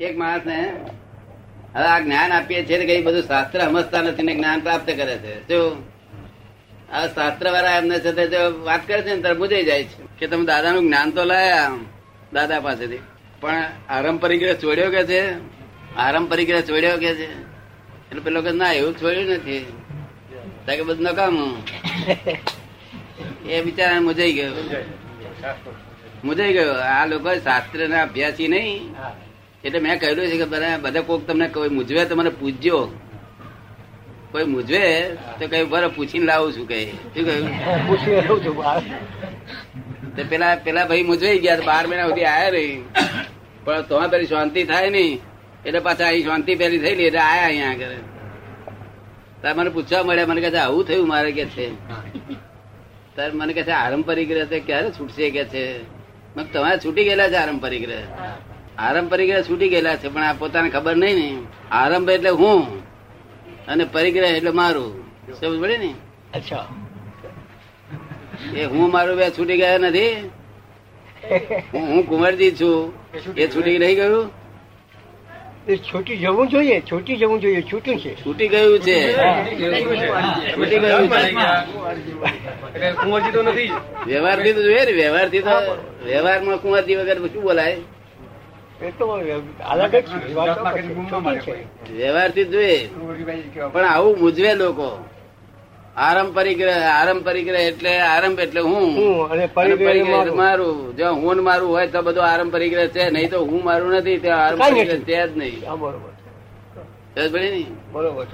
એક માણસ ને હવે આ જ્ઞાન આપીએ છીએ કઈ બધું શાસ્ત્ર સમજતા નથી ને જ્ઞાન પ્રાપ્ત કરે છે. શું? આ શાસ્ત્ર વાળા એમને સાથે જો વાત કરે છે ને ત્યારે બુજાઈ જાય છે. કે તમે દાદાનું જ્ઞાન તો લાયા દાદા પાસેથી. પણ આરંભ પરિગ્રહ છોડ્યો કે છે? આરંભ પરિગ્રહ છોડ્યો કે છે? એટલે પેલો કે ના, એવું છોડ્યું નથી. કે બધું નકામું. એ બિચારા મુજાઈ ગયો. મુજાઈ ગયો. આ લોકો શાસ્ત્ર ના અભ્યાસી નહીં. એટલે મેં કહ્યું છે કે બધા કોક તમને કોઈ મૂંઝવે તો મને પૂછજો. કોઈ મૂંઝવે તો કઈ બરાબર પૂછીને લાવું છું કઈ શું કહ્યું? પૂછી લાવું છું. તો પેલા પેલા ભાઈ મૂંઝવાઈ ગયા બાર મહિના સુધી આયા નહીં. પણ તો પેલી શાંતિ થાય નહીં. એટલે પાછા અહીં શાંતિ પેલી થયેલી એટલે આયા અહીંયા આગળ. તાર મને પૂછવા મળ્યા મને કહે છે આવું થયું મારે કે છે? તાર મને કહે છે આરંપરિક ગ્રહ છે ક્યારે છૂટશે કે છે? મેં તમારે છૂટી ગયેલા છે આરંપરિક ગ્રહ આરંપરિક પરિગ્રહ છૂટી ગયેલા છે પણ આ પોતાને ખબર નહીં ને. આરંભ એટલે હું અને પરિગ્રહ એટલે મારું. સમજ પડે ને? અચ્છા. એ હું મારું બે છૂટી ગયા નથી. હું કુંવરજી છું. એ છૂટી રહી ગયું? એ છૂટી જવું જોઈએ છૂટી જવું જોઈએ છૂટ્યું છે. છૂટી ગયું છે. છૂટી ગયું છે. કુંવરજી તો નથી. વ્યવહારથી તો જોઈએ ને વ્યવહારથી તો વ્યવહારમાં કુંવરજી વગર શું બોલાય? વ્યવહારથી જોઈએ. પણ આવું મૂંઝવે લોકો. આરંપરિક આરંપરિક એટલે આરંભ એટલે હું. અને મારું. જો હું મારું હોય તો બધું આરંભ પરિગ્રહ છે નહીં તો હું મારું નથી તે આરંપરિક છે જ નહીં. બરોબર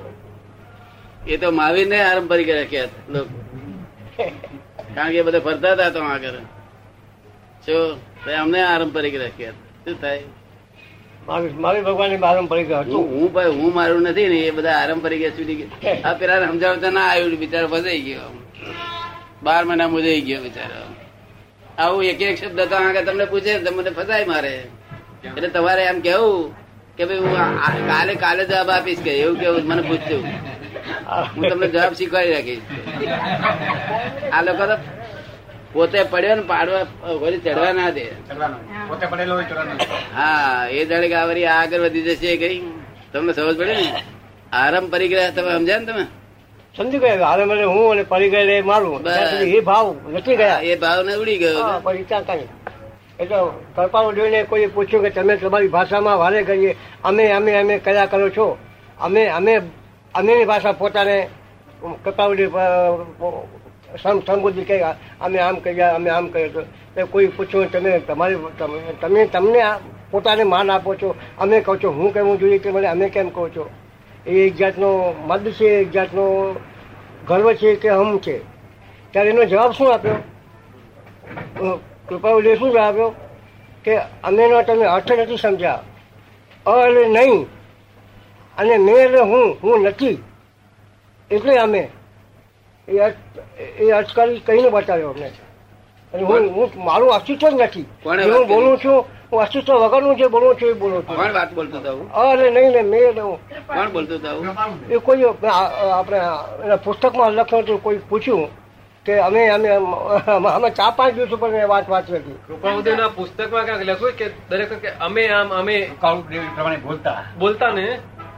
એ તો મહાવીર ને આરંપરિક લોકો. કારણ કે બધા ફરતા હતા તો આગળ જો તો અમને આરંપરિક કહે શું થાય? મારું મારું ભગવાન હું હું ભાઈ હું મારું નથી ને એ બધા આરંભ પરિગ્રહ છૂટી ગયા. આ પેલા સમજાવતા ના આવ્યું બિચારો ફસાઈ ગયો. બાર મહિના મુજાઈ ગયો બિચારો. આવું એક એક શબ્દ તો આગળ તમને પૂછે તમને મને ફસાય મારે. એટલે તમારે એમ કેવું કે ભાઈ હું કાલે કાલે જવાબ આપીશ કે એવું કેવું? મને પૂછજો. હું તમને જવાબ શીખવાડી રાખીશ. આ લોકો તો પોતે પડ્યો ને પાડવા વળી ચડવા ના દે. પોતે પડેલો હોય હા એ જાણે કે આ વળી આ આગળ વધી જશે કઈ. તમને સમજ પડે ને? આરામ પરિગ્રહ તમે સમજ્યા ને તમે? સમજી ગયા. આરામ મને હું અને પરિગ્રહ એ મારું. એ ભાવ નથી ગયા. એ ભાવ ને ઉડી ગયો હા, પછી કાંઈ એટલે કૃપાળુ જોઈને કોઈ પૂછ્યું કે તમે તમારી ભાષામાં વારે કરીએ અમે અમે અમે કયા કરો છો? અમે અમે અમેની ભાષા પોતાને કૃપાળુ સંબોધી કે અમે આમ કર્યા, અમે આમ કર્યું તો કોઈ પૂછ્યું તમે, તમારી તમે- તમે તમને પોતાને માન આપો છો. અમે કહો છો, હું કહેવું જોઈએ કે મને અમે કેમ કહો છો? એ એક જાતનો મદ છે, એક જાતનો ગર્વ છે કે હમ છે. ત્યારે એનો જવાબ શું આપ્યો? કૃપા શું જવાબ આપ્યો? કે અમેનો તમે અર્થ નથી સમજ્યા. અ એટલે નહીં. અને મેં એટલે હું હું નથી. એટલે અમે એ કરી કહીને બતાવ્યો અમને. અને હું હું મારું અસ્તિત્વ જ નથી. હું બોલું છું હું અસ્તિત્વ વગરનું જે બોલું છું એ બોલું છું. કોણ વાત બોલતો હતું અ એટલે નહીં ને મેં કોણ બોલતું હતું એ કોઈ આપણે એના પુસ્તકમાં લખ્યું હતું કોઈ પૂછ્યું કે અમે અમે અમે ચાર પાંચ દિવસ ઉપર મેં વાત વાંચી હતી કૃપાબુદ્ધના પુસ્તકમાં ક્યાંક લખ્યું કે દરેક અમે આમ અમે પ્રમાણે બોલતા. બોલતા ને?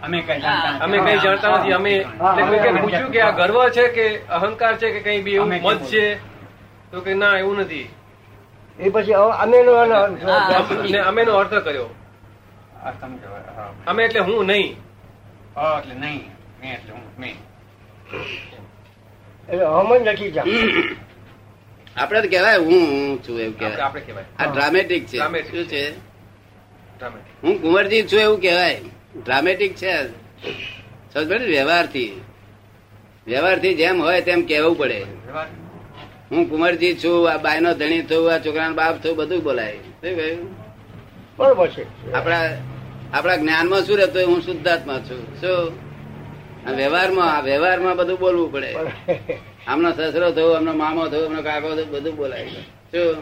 અમે કઈ જાણતા નથી. અમે કઈ જાણતા નથી. અમે એટલે કોઈ કે પૂછ્યું કે આ ગર્વ છે કે અહંકાર છે કે કઈ બી એવું મત છે? તો કે ના એવું નથી. એ પછી અમે નો અમે નો અર્થ કર્યો. અમે એટલે હું નહીં. એટલે નહીં. મેં એટલે હું નથી આપડે તો કેવાય હું હું છું એવું આપણે કહેવાય. આ ડ્રામેટિક છે. Dramatic. શું છે? હું કુંવરજી છું એવું કહેવાય. ડ્રામેટિક છે? વ્યવહારથી. વ્યવહારથી જેમ હોય તેમ કહેવું પડે. હું કુંવરજી છું આ બાયનો ધણી થયું આ છોકરાનો બાપ થયું બધું બોલાય. શું કહ્યું? બરોબર છે આપણા આપણા જ્ઞાનમાં શું રહેતું? હું શુદ્ધાત્મા છું. શું? વ્યવહારમાં આ વ્યવહારમાં બધું બોલવું પડે. આમનો સસરો થયો આમનો મામો થયો આમનો કાકો થયો બધું બોલાય. શું?